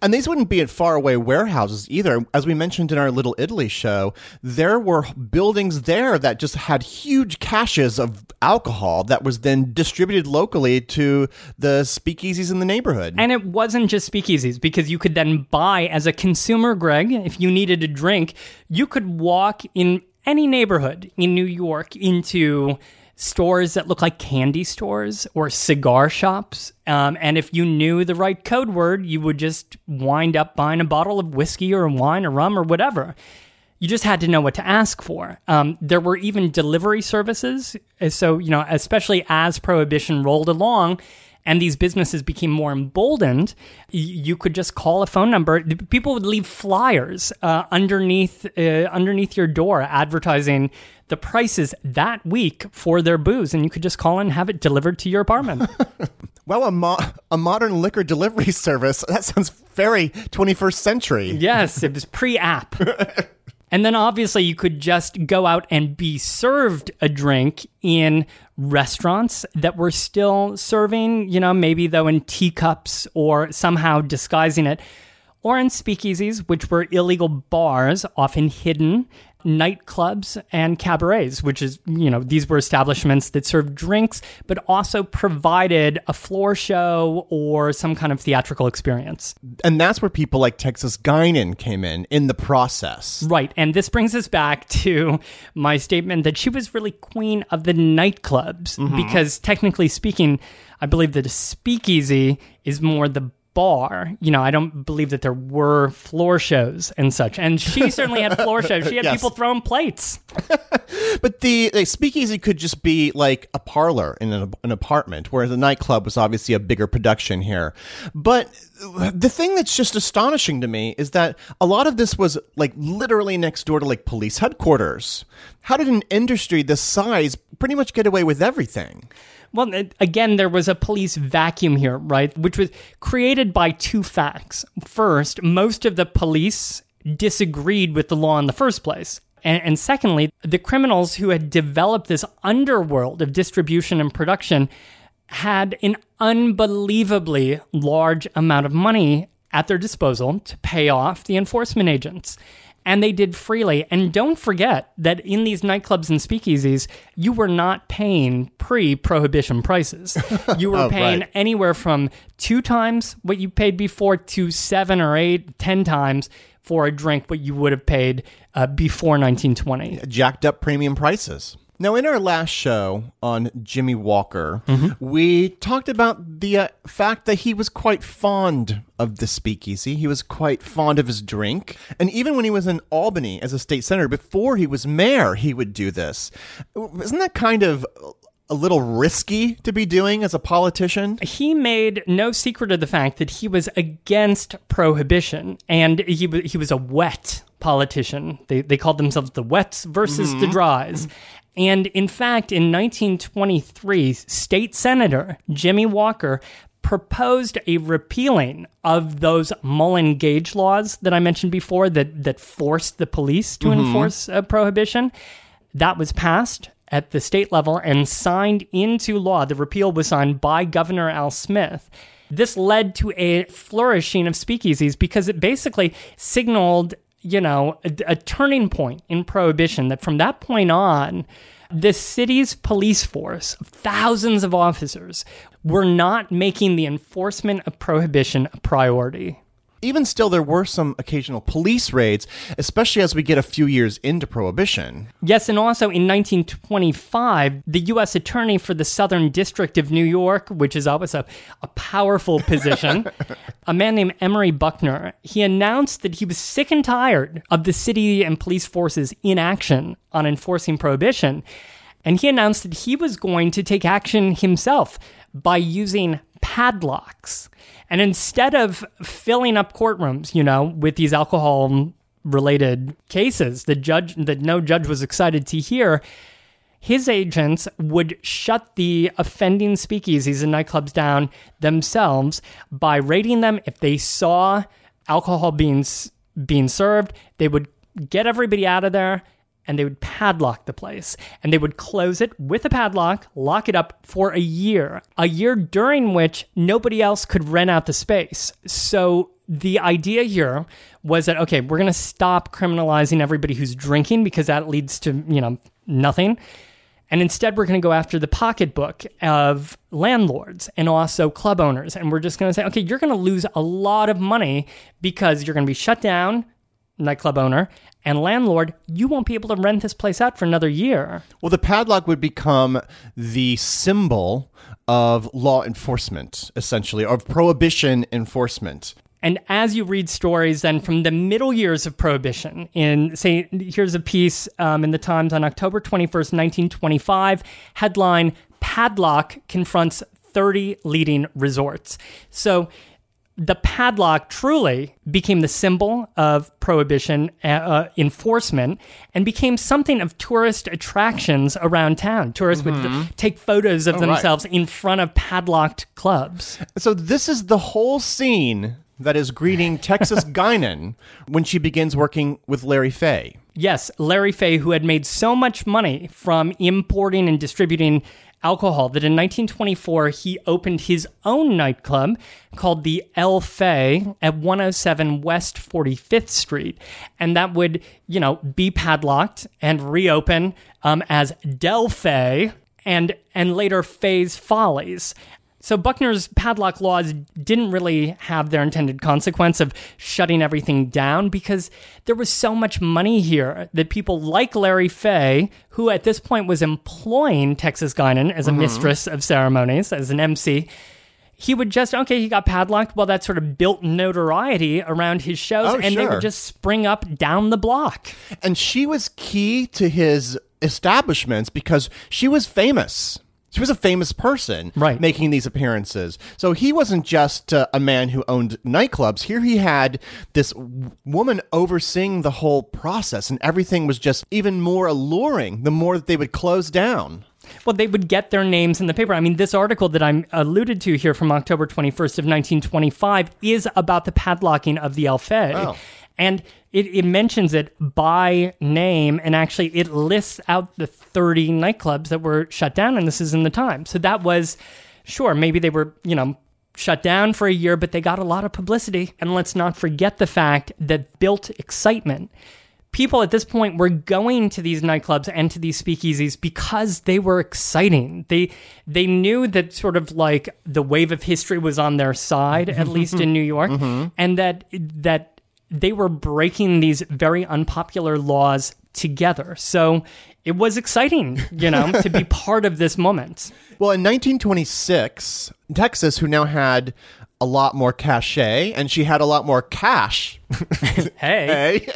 And these wouldn't be in faraway warehouses either. As we mentioned in our Little Italy show, there were buildings there that just had huge caches of alcohol that was then distributed locally to the speakeasies in the neighborhood. And it wasn't just speakeasies because you could then buy as a consumer, Greg, if you needed a drink, you could walk in any neighborhood in New York into stores that look like candy stores or cigar shops. Um, and if you knew the right code word, you would just wind up buying a bottle of whiskey or wine or rum or whatever. You just had to know what to ask for. Um, there were even delivery services. So, you know, especially as Prohibition rolled along, and these businesses became more emboldened, you could just call a phone number. People would leave flyers uh, underneath uh, underneath your door advertising the prices that week for their booze, and you could just call and have it delivered to your apartment. well, a, mo- a modern liquor delivery service. That sounds very 21st century. Yes, it was pre app. And then obviously you could just go out and be served a drink in restaurants that were still serving, you know, maybe though in teacups or somehow disguising it, or in speakeasies, which were illegal bars, often hidden nightclubs and cabarets, which is, you know, these were establishments that served drinks, but also provided a floor show or some kind of theatrical experience. And that's where people like Texas Guinan came in in the process. Right. And this brings us back to my statement that she was really queen of the nightclubs mm-hmm. because technically speaking, I believe that a speakeasy is more the bar. You know, I don't believe that there were floor shows and such. And she certainly had floor shows. She had yes. people throwing plates. but the, the, speakeasy could just be like a parlor in an, an apartment, whereas a nightclub was obviously a bigger production here. But the thing that's just astonishing to me is that a lot of this was like literally next door to like police headquarters. How did an industry this size pretty much get away with everything? Well, again, there was a police vacuum here, right? Which was created by two facts. First, most of the police disagreed with the law in the first place. And, secondly, the criminals who had developed this underworld of distribution and production had an unbelievably large amount of money at their disposal to pay off the enforcement agents and they did freely. And don't forget that in these nightclubs and speakeasies, you were not paying pre prohibition prices. You were oh, paying right. anywhere from two times what you paid before to seven or eight, ten times for a drink what you would have paid uh, before 1920. Jacked up premium prices. Now, in our last show on Jimmy Walker, mm-hmm. we talked about the uh, fact that he was quite fond of the speakeasy. He was quite fond of his drink. And even when he was in Albany as a state senator, before he was mayor, he would do this. Isn't that kind of a little risky to be doing as a politician? He made no secret of the fact that he was against prohibition and he, he was a wet politician. They, they called themselves the wets versus mm-hmm. the dries. And in fact, in 1923, state senator Jimmy Walker proposed a repealing of those Mullan Gage laws that I mentioned before that, that forced the police to mm-hmm. enforce a prohibition. That was passed at the state level and signed into law. The repeal was signed by Governor Al Smith. This led to a flourishing of speakeasies because it basically signaled, you know, a, a turning point in prohibition that from that point on, the city's police force thousands of officers were not making the enforcement of prohibition a priority. Even still, there were some occasional police raids, especially as we get a few years into Prohibition. Yes, and also in 1925, the U.S. Attorney for the Southern District of New York, which is always a, a powerful position, a man named Emory Buckner, he announced that he was sick and tired of the city and police forces' inaction on enforcing prohibition. And he announced that he was going to take action himself by using padlocks. And instead of filling up courtrooms, you know, with these alcohol related cases that judge that no judge was excited to hear, his agents would shut the offending speakeasies and nightclubs down themselves by raiding them if they saw alcohol being being served, they would get everybody out of there and they would padlock the place and they would close it with a padlock, lock it up for a year, a year during which nobody else could rent out the space. So the idea here was that okay, we're going to stop criminalizing everybody who's drinking because that leads to, you know, nothing. And instead, we're going to go after the pocketbook of landlords and also club owners. And we're just going to say, okay, you're going to lose a lot of money because you're going to be shut down, nightclub owner, and landlord, you won't be able to rent this place out for another year. Well, the padlock would become the symbol of law enforcement, essentially, of prohibition enforcement. And as you read stories then from the middle years of Prohibition, in say, here's a piece um, in the Times on October 21st, 1925, headline Padlock confronts 30 leading resorts. So the padlock truly became the symbol of prohibition uh, uh, enforcement and became something of tourist attractions around town. Tourists mm-hmm. would take photos of oh, themselves right. in front of padlocked clubs. So this is the whole scene that is greeting Texas Guinan when she begins working with Larry Fay. Yes, Larry Fay, who had made so much money from importing and distributing alcohol that in 1924 he opened his own nightclub called the El Fay at 107 West 45th Street. And that would, you know, be padlocked and reopen um, as Del Fay and and later Fay's Follies. So Buckner's padlock laws didn't really have their intended consequence of shutting everything down because there was so much money here that people like Larry Fay, who at this point was employing Texas Guinan as a mm-hmm. mistress of ceremonies, as an MC, he would just okay he got padlocked well that sort of built notoriety around his shows oh, and sure. they would just spring up down the block and she was key to his establishments because she was famous she was a famous person right. making these appearances. So he wasn't just uh, a man who owned nightclubs. Here he had this woman overseeing the whole process, and everything was just even more alluring the more that they would close down. Well, they would get their names in the paper. I mean, this article that I'm alluded to here from October 21st of 1925 is about the padlocking of the El Fay. Oh. And it, it mentions it by name and actually it lists out the 30 nightclubs that were shut down and this is in the time so that was sure maybe they were you know shut down for a year but they got a lot of publicity and let's not forget the fact that built excitement people at this point were going to these nightclubs and to these speakeasies because they were exciting. They they knew that sort of like the wave of history was on their side, at least in New York, mm-hmm. and that that they were breaking these very unpopular laws together. So it was exciting, you know, to be part of this moment. Well, in 1926, Texas, who now had a lot more cachet and she had a lot more cash. hey. hey.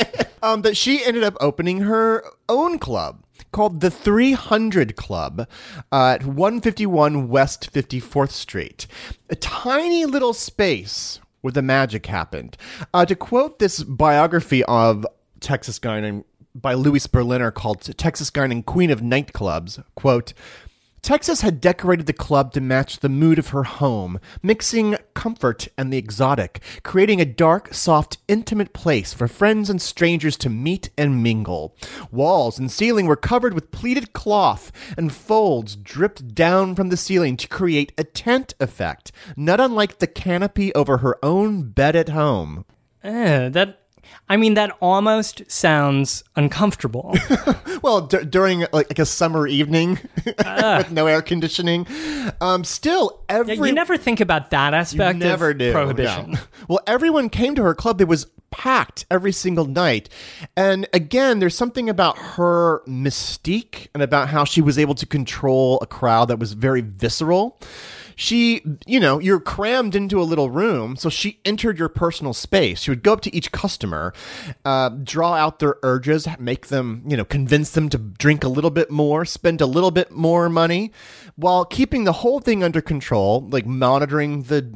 um, that she ended up opening her own club called the 300 Club uh, at 151 West 54th Street. A tiny little space where the magic happened. Uh, to quote this biography of Texas Guinan by Louis Berliner called Texas Guinan Queen of Nightclubs, quote, Texas had decorated the club to match the mood of her home, mixing comfort and the exotic, creating a dark, soft, intimate place for friends and strangers to meet and mingle. Walls and ceiling were covered with pleated cloth, and folds dripped down from the ceiling to create a tent effect, not unlike the canopy over her own bed at home. Eh, that I mean, that almost sounds uncomfortable. well, d- during like, like, a summer evening uh, with no air conditioning. Um, still, every yeah, you never think about that aspect. never do. Prohibition. No. Well, everyone came to her club. It was packed every single night. And again, there's something about her mystique and about how she was able to control a crowd that was very visceral she, you know, you're crammed into a little room. So she entered your personal space. She would go up to each customer, uh, draw out their urges, make them, you know, convince them to drink a little bit more, spend a little bit more money, while keeping the whole thing under control, like monitoring the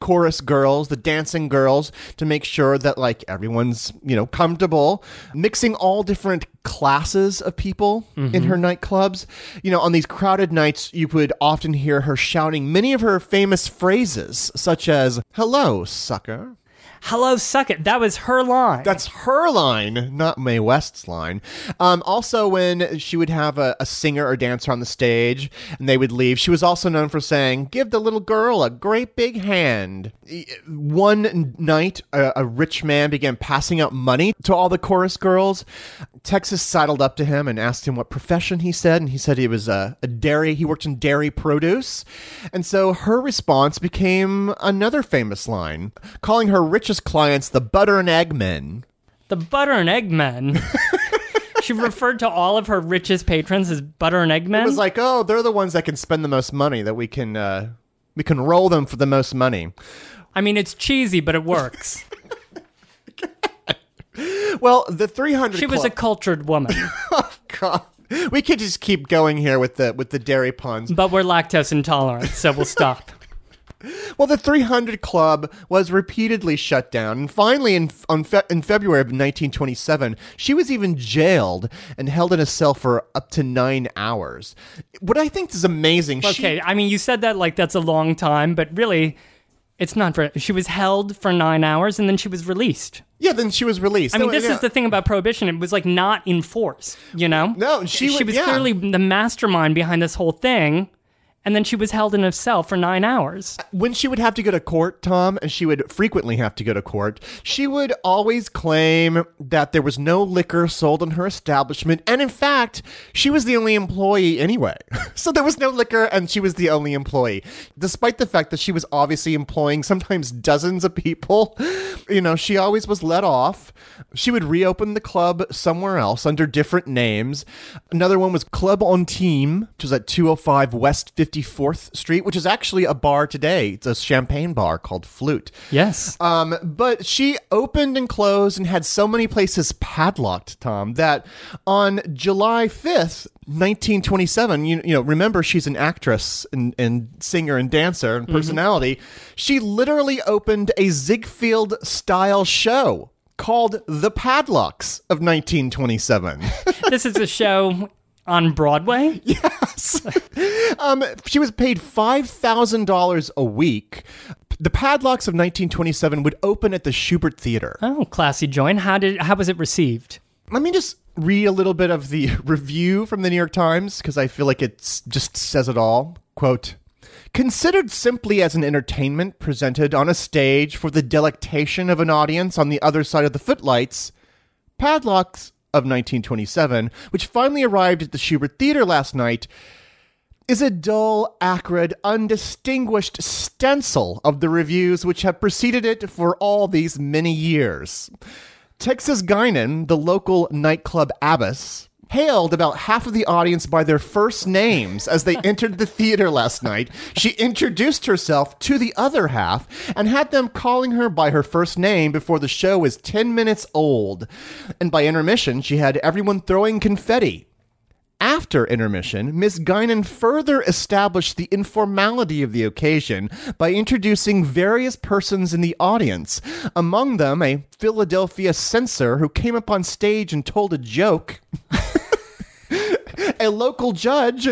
chorus girls, the dancing girls, to make sure that like everyone's, you know, comfortable, mixing all different classes of people mm-hmm. in her nightclubs. You know, on these crowded nights, you would often hear her shouting many of her famous phrases, such as, Hello, sucker. Hello, suck it. That was her line. That's her line, not Mae West's line. Um, also, when she would have a, a, singer or dancer on the stage and they would leave, she was also known for saying, Give the little girl a great big hand. One night, a, a rich man began passing out money to all the chorus girls. Texas sidled up to him and asked him what profession he said, and he said he was a, a dairy, he worked in dairy produce. And so her response became another famous line, calling her richest clients the butter and egg men. The butter and egg men? she referred to all of her richest patrons as butter and egg men? It was like, oh, they're the ones that can spend the most money, that we can, uh, we can roll them for the most money. I mean, it's cheesy, but it works. well, the 300 She was a cultured woman. oh god. We could just keep going here with the with the dairy puns. But we're lactose intolerant, so we'll stop. Well, the 300 Club was repeatedly shut down, and finally, in fe- in February of 1927, she was even jailed and held in a cell for up to nine hours. What I think is amazing. Okay, she- I mean, you said that like that's a long time, but really, it's not for. She was held for nine hours and then she was released. Yeah, then she was released. I mean, this yeah. is the thing about prohibition. It was like not enforced, you know? No, she, she was yeah. clearly the mastermind behind this whole thing and then she was held in a cell for nine hours. When she would have to go to court, Tom, and she would frequently have to go to court, she would always claim that there was no liquor sold in her establishment. And in fact, she was the only employee anyway. so there was no liquor and she was the only employee. Despite the fact that she was obviously employing sometimes dozens of people, you know, she always was let off. She would reopen the club somewhere else under different names. Another one was Club Intime, which was at 205 West 50. 54th Street, which is actually a bar today. It's a champagne bar called Flute. Yes. Um, but she opened and closed and had so many places padlocked, Tom, that on July 5th, 1927, you, you know, remember she's an actress and, and singer and dancer and mm-hmm. personality. Mm-hmm. She literally opened a Ziegfeld style show called The Padlocks of 1927. this is a show on Broadway? Yes. um, she was paid $5,000 a week. The Padlocks of 1927 would open at the Shubert Theater. Oh, classy joint. How did how was it received? Let me just read a little bit of the review from the New York Times because I feel like it just says it all. Quote, Considered simply as an entertainment presented on a stage for the delectation of an audience on the other side of the footlights, Padlocks of 1927, which finally arrived at the Shubert Theater last night, is a dull, acrid, undistinguished stencil of the revues which have preceded it for all these many years. Texas Guinan, the local nightclub abbess, hailed about half of the audience by their first names as they entered the theater last night. She introduced herself to the other half and had them calling her by her first name before the show was 10 minutes old. And by intermission, she had everyone throwing confetti. After intermission, Miss Guinan further established the informality of the occasion by introducing various persons in the audience, among them a Philadelphia censor who came up on stage and told a joke. a local judge,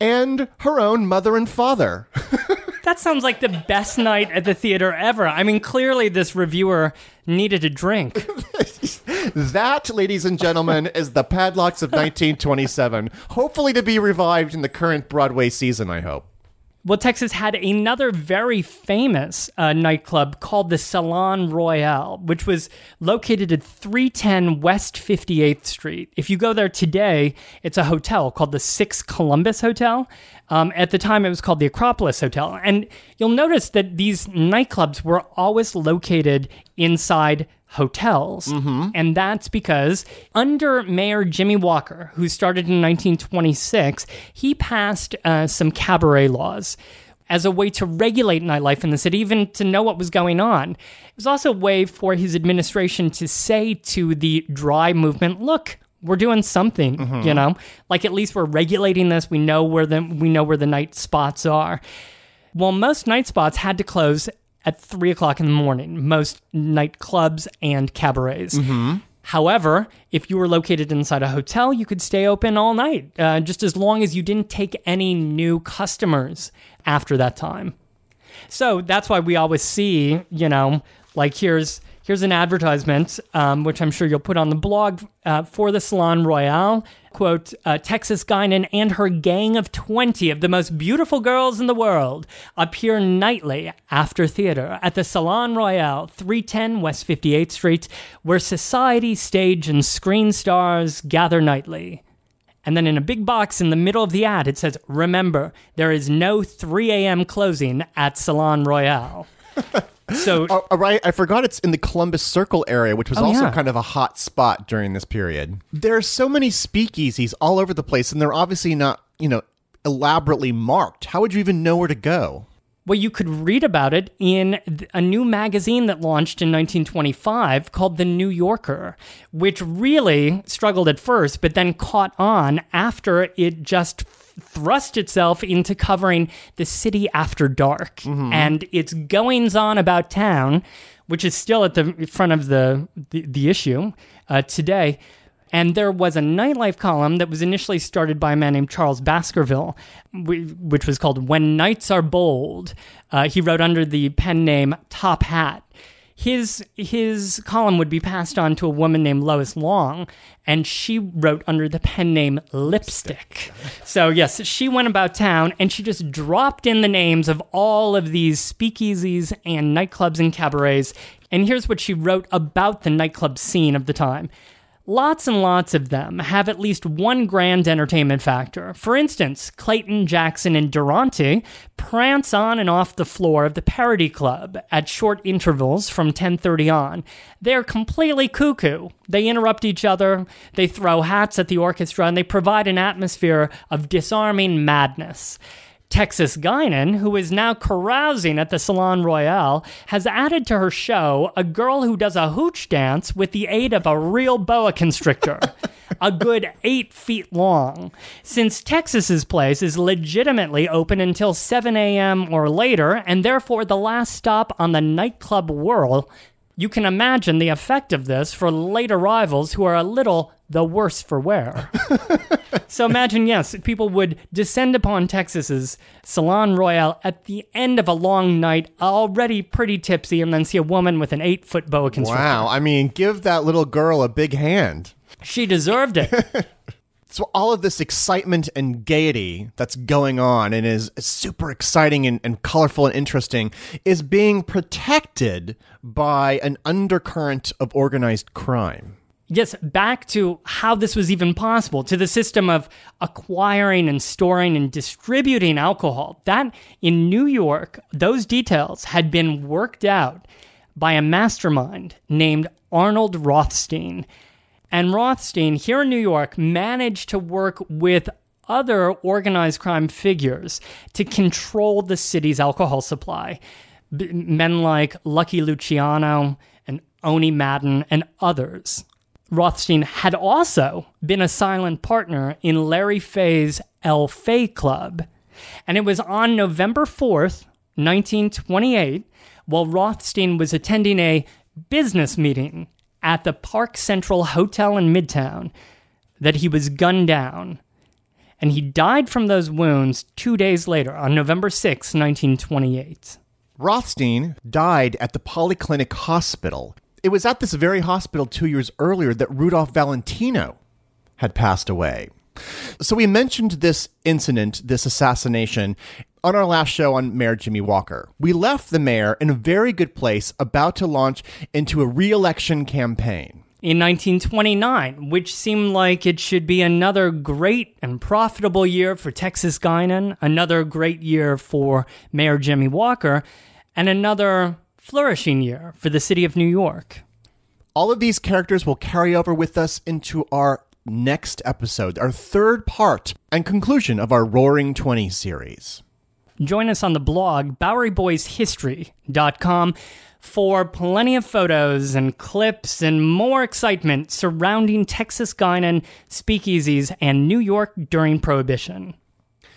and her own mother and father. That sounds like the best night at the theater ever. I mean, clearly this reviewer needed a drink. that, ladies and gentlemen, is the Padlocks of 1927. Hopefully to be revived in the current Broadway season, I hope. Well, Texas had another very famous uh, nightclub called the Salon Royale, which was located at 310 West 58th Street. If you go there today, it's a hotel called the Six Columbus Hotel. Um, at the time, it was called the Acropolis Hotel. And you'll notice that these nightclubs were always located inside hotels. Mm-hmm. And that's because under Mayor Jimmy Walker, who started in 1926, he passed uh, some cabaret laws as a way to regulate nightlife in the city, even to know what was going on. It was also a way for his administration to say to the dry movement, look, we're doing something, Mm-hmm. you know, like at least we're regulating this. We know where the we know where the night spots are. Well, most night spots had to close at three o'clock in the morning. Most nightclubs and cabarets. However, if you were located inside a hotel, you could stay open all night, uh, just as long as you didn't take any new customers after that time. So that's why we always see, you know, like here's here's an advertisement, um, which I'm sure you'll put on the blog uh, for the Salon Royale. Quote: uh, Texas Guinan and her gang of 20 of the most beautiful girls in the world appear nightly after theater at the Salon Royale, 310 West 58th Street, where society, stage, and screen stars gather nightly. And then in a big box in the middle of the ad, it says, Remember, there is no 3 a.m. closing at Salon Royale. so, Oh, oh, right. I forgot it's in the Columbus Circle area, which was Oh, also yeah. kind of a hot spot during this period. There are so many speakeasies all over the place, and they're obviously not, you know, elaborately marked. How would you even know where to go? well, you could read about it in a new magazine that launched in 1925 called The New Yorker, which really struggled at first, but then caught on after it just thrust itself into covering the city after dark and its goings on about town, which is still at the front of the the, the issue uh, today. And there was a nightlife column that was initially started by a man named Charles Baskerville, which was called When Nights Are Bold. Uh, he wrote under the pen name Top Hat. His his column would be passed on to a woman named Lois Long, and she wrote under the pen name Lipstick. So yes, she went about town and she just dropped in the names of all of these speakeasies and nightclubs and cabarets. And here's what she wrote about the nightclub scene of the time. Lots and lots of them have at least one grand entertainment factor. For instance, Clayton, Jackson, and Durante prance on and off the floor of the Parody Club at short intervals from 10:30 on. They're completely cuckoo. They interrupt each other, they throw hats at the orchestra, and they provide an atmosphere of disarming madness. Texas Guinan, who is now carousing at the Salon Royale, has added to her show a girl who does a hooch dance with the aid of a real boa constrictor, a good eight feet long. Since Texas's place is legitimately open until 7 a.m. or later, and therefore the last stop on the nightclub whirl, you can imagine the effect of this for late arrivals who are a little the worse for wear. So imagine, yes, people would descend upon Texas's Salon Royale at the end of a long night, already pretty tipsy, and then see a woman with an eight foot boa constrictor. Wow. I mean, give that little girl a big hand. She deserved it. So all of this excitement and gaiety that's going on and is super exciting and, and colorful and interesting is being protected by an undercurrent of organized crime. Yes, back to how this was even possible, to the system of acquiring and storing and distributing alcohol. That in New York, those details had been worked out by a mastermind named Arnold Rothstein. And Rothstein, here in New York, managed to work with other organized crime figures to control the city's alcohol supply. B- men like Lucky Luciano and Owney Madden and others. Rothstein had also been a silent partner in Larry Fay's El Fay Club. And it was on November 4th, 1928, while Rothstein was attending a business meeting at the Park Central Hotel in Midtown, that he was gunned down. and he died from those wounds two days later on November 6, 1928. Rothstein died at the Polyclinic Hospital. It was at this very hospital two years earlier that Rudolph Valentino had passed away. So we mentioned this incident, this assassination, on our last show on Mayor Jimmy Walker. We left the mayor in a very good place, about to launch into a re election campaign. In 1929, which seemed like it should be another great and profitable year for Texas Guinan, another great year for Mayor Jimmy Walker, and another flourishing year for the city of New York. All of these characters will carry over with us into our next episode, our third part and conclusion of our Roaring Twenties series. Join us on the blog, BoweryBoysHistory.com, for plenty of photos and clips and more excitement surrounding Texas Guinan, speakeasies, and New York during Prohibition.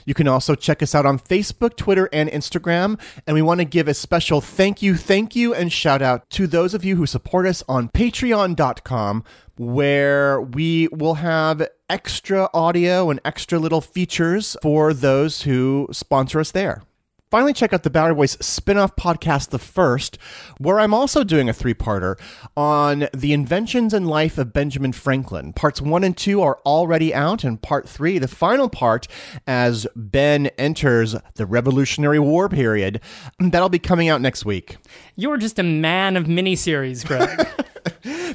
You can also check us out on Facebook, Twitter, and Instagram. And we want to give a special thank you, thank you, and shout out to those of you who support us on patreon.com, where we will have extra audio and extra little features for those who sponsor us there. Finally, check out the Bowery Boys spin off podcast, The First, where I'm also doing a three parter on the inventions and life of Benjamin Franklin. Parts one and two are already out, and part three, the final part, as Ben enters the Revolutionary War period, that'll be coming out next week. You're just a man of miniseries, Greg.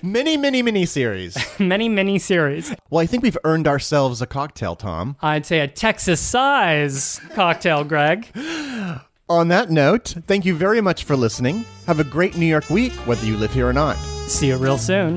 many, many, mini series. many, many series. Well, I think we've earned ourselves a cocktail, Tom. I'd say a Texas size cocktail, Greg. On that note, thank you very much for listening. Have a great New York week, whether you live here or not. See you real soon.